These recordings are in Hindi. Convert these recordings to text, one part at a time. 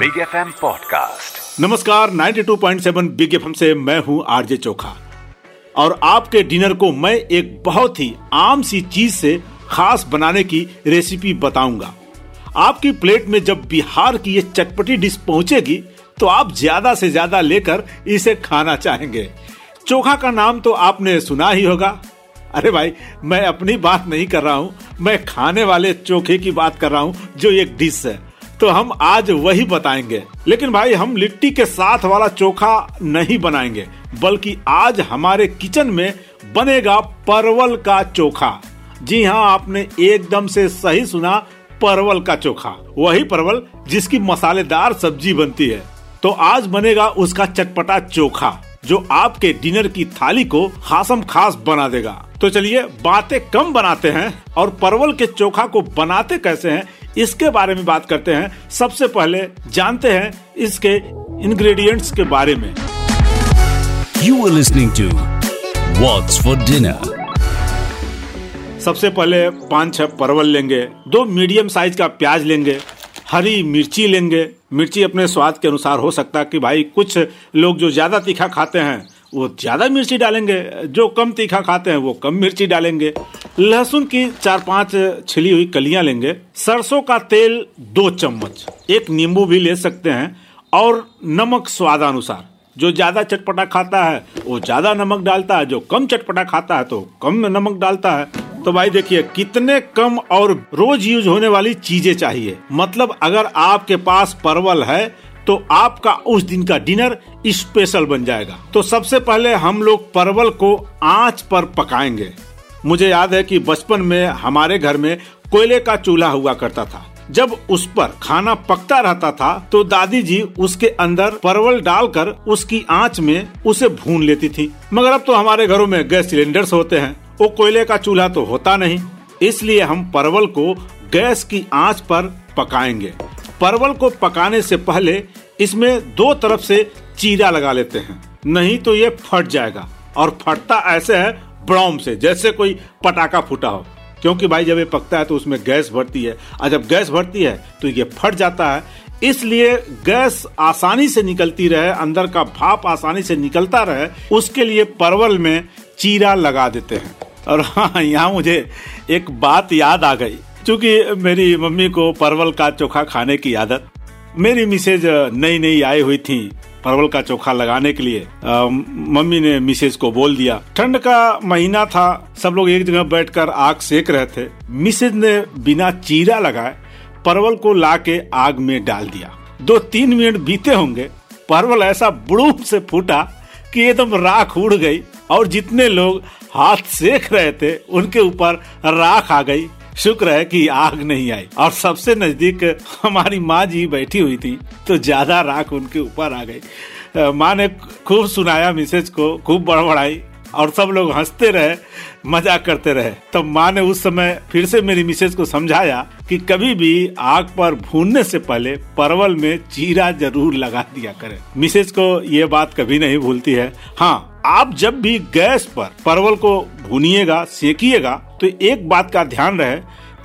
बिग एफ़ एम पॉडकास्ट नमस्कार 92.7 बिग एफएम से मैं हूँ आरजे चोखा। और आपके डिनर को मैं एक बहुत ही आम सी चीज़ से खास बनाने की रेसिपी बताऊँगा। आपकी प्लेट में जब बिहार की ये चटपटी डिश पहुंचेगी तो आप ज़्यादा से ज़्यादा लेकर इसे खाना चाहेंगे। चोखा का नाम तो आपने सुना ही होगा। अरे भाई, मैं अपनी बात नहीं कर रहा हूँ, मैं खाने वाले चोखे की बात कर रहा हूँ, जो एक डिश है। तो हम आज वही बताएँगे। लेकिन भाई, हम लिट्टी के साथ वाला चोखा नहीं बनाएँगे, बल्कि आज हमारे किचन में बनेगा परवल का चोखा। जी हाँ आपने एकदम से सही सुना, परवल का चोखा। वही परवल जिसकी मसालेदार सब्ज़ी बनती है। तो आज बनेगा उसका चटपटा चोखा, जो आपके डिनर की थाली को खासम खास बना देगा। तो चलिए बातें कम बनाते हैं और परवल के चोखा को बनाते कैसे हैं इसके बारे में बात करते हैं। सबसे पहले जानते हैं इसके इंग्रेडिएंट्स के बारे में। You are listening to What's for dinner सबसे पहले पाँच छह परवल लेंगे दो मीडियम साइज़ का प्याज लेंगे हरी मिर्ची लेंगे। मिर्ची अपने स्वाद के अनुसार हो सकता है कि भाई कुछ लोग जो ज़्यादा तीखा खाते हैं वो ज़्यादा मिर्ची डालेंगे, जो कम तीखा खाते हैं वो कम मिर्ची डालेंगे। लहसुन की चार पाँच छिली हुई कलियाँ लेंगे। सरसों का तेल दो चम्मच, एक नींबू भी ले सकते हैं, और नमक स्वादानुसार। जो ज़्यादा चटपटा खाता है, वो ज़्यादा नमक डालता है, जो कम चटपटा खाता है तो कम नमक डालता है। तो भाई देखिए, कितने कम और रोज यूज़ होने वाली चीज़ें चाहिए। मतलब अगर आपके पास परवल है तो आपका उस दिन का डिनर स्पेशल बन जाएगा। तो सबसे पहले हम लोग परवल को आँच पर पकाएँगे। मुझे याद है कि बचपन में हमारे घर में कोयले का चूल्हा हुआ करता था। जब उस पर खाना पकता रहता था तो दादी जी उसके अंदर परवल डालकर उसकी आँच में उसे भून लेती थी। मगर अब तो हमारे घरों में गैस सिलेंडर्स होते हैं, वो कोयले का चूल्हा तो होता नहीं। इसलिए हम परवल को गैस की आँच पर पकाएँगे। परवल को पकाने से पहले इसमें दो तरफ़ से चीरा लगा लेते हैं। नहीं तो ये फट जाएगा। और फटता ऐसे है ब्रॉम से, जैसे कोई पटाखा फूटा हो। क्योंकि भाई जब ये पकता है तो उसमें गैस भरती है। और जब गैस भरती है तो ये फट जाता है। इसलिए गैस आसानी से निकलती रहे, अंदर का भाप आसानी से निकलता रहे, उसके लिए परवल में चीरा लगा देते हैं। और हाँ यहाँ मुझे एक बात याद आ गई। क्योंकि मेरी मम्मी को परवल का चोखा खाने की आदत मेरी मिसेज नई नई आई हुई थी परवल का चोखा लगाने के लिए। आ, मम्मी ने मिसेज को बोल दिया। ठंड का महीना था सब लोग एक जगह बैठकर आग सेक रहे थे। मिसेज ने बिना चीरा लगाए परवल को ला के आग में डाल दिया। दो तीन मिनट बीते होंगे परवल ऐसा बुड़ूम से फूटा कि एकदम राख उड़ गई और जितने लोग हाथ सेक रहे थे उनके ऊपर राख आ गई। शुक्र है कि आग नहीं आई। और सबसे नज़दीक हमारी माँ जी बैठी हुई थी तो ज़्यादा राख उनके ऊपर आ गई। माँ ने खूब सुनाया मिसेज को, खूब बड़बड़ाई, और सब लोग हँसते रहे, मज़ाक करते रहे। तब माँ ने उस समय फिर से मेरी मिसेज को समझाया कि कभी भी आग पर भूनने से पहले परवल में चीरा ज़रूर लगा दिया करें। मिसेज को ये बात कभी नहीं भूलती है। हाँ आप जब भी गैस पर परवल को भूनिएगा, सेकिएगा तो एक बात का ध्यान रहे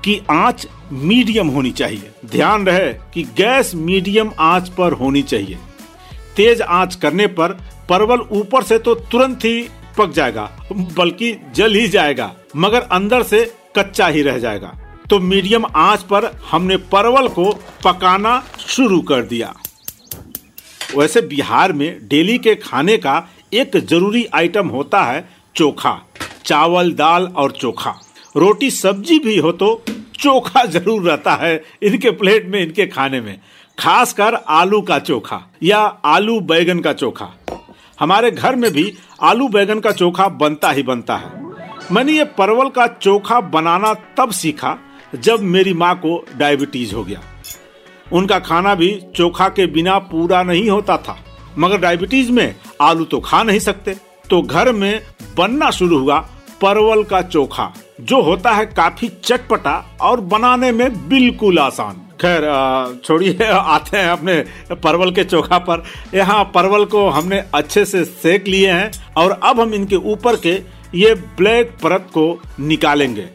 कि आँच मीडियम होनी चाहिए। ध्यान रहे कि गैस मीडियम आँच पर होनी चाहिए। तेज आँच करने पर परवल ऊपर से तो तुरंत ही पक जाएगा, बल्कि जल ही जाएगा, मगर अंदर से कच्चा ही रह जाएगा। तो मीडियम आँच पर हमने परवल को पकाना शुरू कर दिया। वैसे बिहार में डेली के खाने का एक ज़रूरी आइटम होता है चोखा, चावल, दाल और चोखा। रोटी, सब्ज़ी भी हो तो चोखा ज़रूर रहता है इनके प्लेट में, इनके खाने में, खासकर आलू का चोखा या आलू बैगन का चोखा। हमारे घर में भी आलू बैगन का चोखा बनता ही बनता है। मैंने ये परवल का चोखा बनाना तब सीखा जब मेरी माँ को डायबिटीज़ हो गया। उनका खाना भी चोखा के बिना पूरा नहीं होता था। मगर डायबिटीज़ में आलू तो खा नहीं सकते। तो घर में बनना शुरू हुआ परवल का चोखा, जो होता है काफ़ी चटपटा और बनाने में बिल्कुल आसान। खैर छोड़िए, आते हैं अपने परवल के चोखा पर। यहाँ परवल को हमने अच्छे से सेक लिए हैं और अब हम इनके ऊपर के ये ब्लैक परत को निकालेंगे।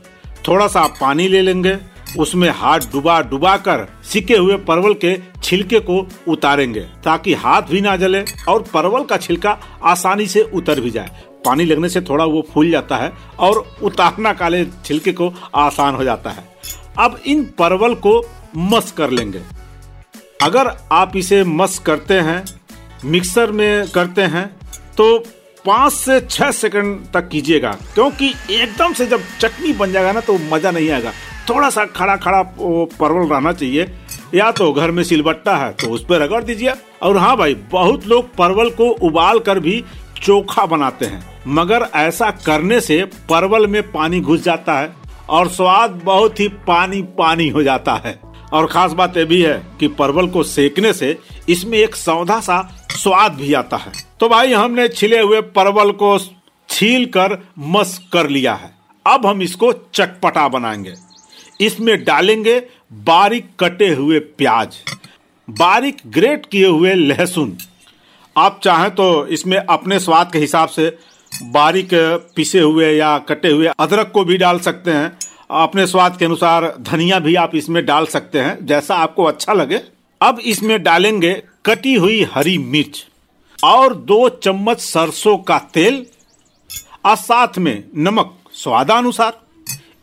थोड़ा सा पानी ले लेंगे। उसमें हाथ डुबा डुबा कर सिके हुए परवल के छिलके को उतारेंगे, ताकि हाथ भी ना जले और परवल का छिलका आसानी से उतर भी जाए। पानी लगने से थोड़ा वो फूल जाता है और उतारना काले छिलके को आसान हो जाता है। अब इन परवल को मस कर लेंगे। अगर आप इसे मस करते हैं, मिक्सर में करते हैं तो पाँच से छह सेकंड तक कीजिएगा, क्योंकि एकदम से जब चटनी बन जाएगा ना तो मज़ा नहीं आएगा। थोड़ा सा खड़ा खड़ा परवल रहना चाहिए। या तो घर में सिलबट्टा है तो उस पर रगड़ दीजिए। और हाँ भाई, बहुत लोग परवल को उबाल कर भी चोखा बनाते हैं। मगर ऐसा करने से परवल में पानी घुस जाता है और स्वाद बहुत ही पानी पानी हो जाता है। और खास बात यह भी है कि परवल को सेकने से इसमें एक सौधा सा स्वाद भी आता है। तो भाई, हमने छिले हुए परवल को छील कर मस कर लिया है। अब हम इसको चटपटा बनाएँगे। इसमें डालेंगे बारीक कटे हुए प्याज, बारीक ग्रेट किए हुए लहसुन। आप चाहें तो इसमें अपने स्वाद के हिसाब से बारीक पिसे हुए या कटे हुए अदरक को भी डाल सकते हैं। अपने स्वाद के अनुसार धनिया भी आप इसमें डाल सकते हैं, जैसा आपको अच्छा लगे। अब इसमें डालेंगे कटी हुई हरी मिर्च और दो चम्मच सरसों का तेल, और साथ में नमक स्वादानुसार।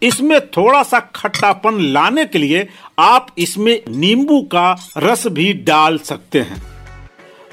इसमें थोड़ा सा खट्टापन लाने के लिए आप इसमें नींबू का रस भी डाल सकते हैं।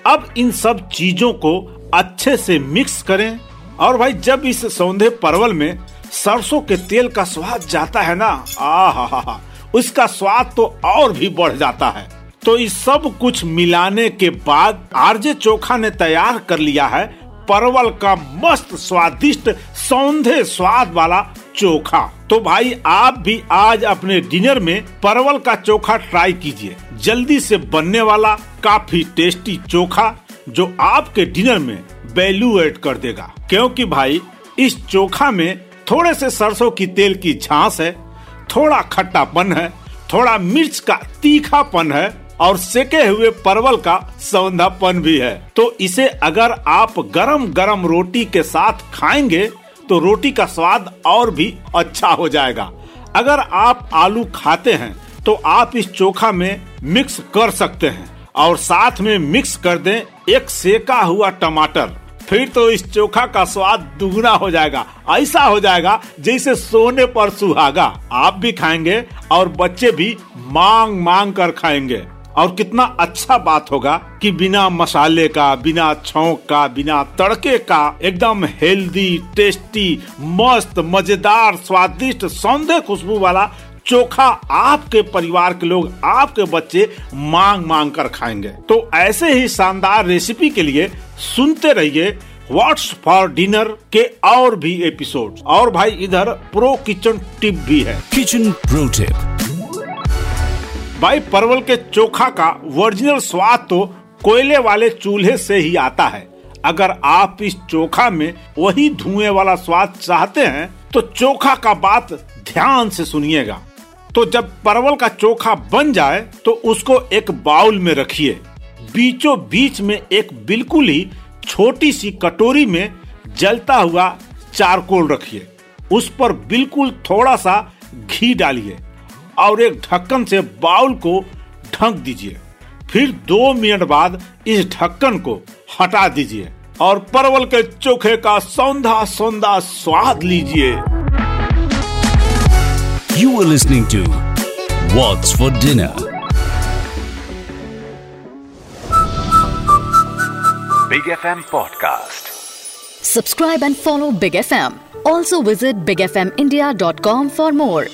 अब इन सब चीज़ों को अच्छे से मिक्स करें और भाई जब इस सौंधे परवल में सरसों के तेल का स्वाद जाता है ना आ हा हा उसका स्वाद तो और भी बढ़ जाता है। तो इस सब कुछ मिलाने के बाद आरजे चोखा ने तैयार कर लिया है परवल का मस्त स्वादिष्ट सौंधे स्वाद वाला चोखा। तो भाई, आप भी आज अपने डिनर में परवल का चोखा ट्राई कीजिए। जल्दी से बनने वाला काफ़ी टेस्टी चोखा जो आपके डिनर में वैल्यू एड कर देगा। क्योंकि भाई, इस चोखा में थोड़े से सरसों की तेल की झांस है, थोड़ा खट्टापन है, थोड़ा मिर्च का तीखापन है और सेके हुए परवल का सौंधापन भी है। तो इसे अगर आप गरम गरम रोटी के साथ खाएँगे तो रोटी का स्वाद और भी अच्छा हो जाएगा। अगर आप आलू खाते हैं तो आप इस चोखा में मिक्स कर सकते हैं और साथ में मिक्स कर दें एक सेका हुआ टमाटर। फिर तो इस चोखा का स्वाद दुगना हो जाएगा, ऐसा हो जाएगा जैसे सोने पर सुहागा। आप भी खाएँगे और बच्चे भी मांग मांग कर खाएँगे। और कितना अच्छा बात होगा कि बिना मसाले का, बिना छौक का, बिना तड़के का, एकदम हेल्दी टेस्टी मस्त, मज़ेदार, स्वादिष्ट, सौंदे खुशबू वाला चोखा आपके परिवार के लोग, आपके बच्चे मांग मांग कर खाएँगे। तो ऐसे ही शानदार रेसिपी के लिए सुनते रहिए व्हाट्स फॉर डिनर के और भी एपिसोड और भाई, इधर प्रो किचन टिप भी है। किचन प्रो टिप भाई परवल के चोखा का ओरिजिनल स्वाद तो कोयले वाले चूल्हे से ही आता है। अगर आप इस चोखा में वही धुएँ वाला स्वाद चाहते हैं तो चोखा का बात ध्यान से सुनिएगा। तो जब परवल का चोखा बन जाए तो उसको एक बाउल में रखिए। बीचों बीच में एक बिल्कुल ही छोटी सी कटोरी में जलता हुआ चारकोल रखिए। उस पर बिल्कुल थोड़ा सा घी डालिए। और एक ढक्कन से बाउल को ढक दीजिए। फिर दो मिनट बाद इस ढक्कन को हटा दीजिए और परवल के चोखे का सौंधा सौंधा स्वाद लीजिए। You are listening to what's for dinner big F M podcast subscribe and follow big F M also visit big F M India dot com for more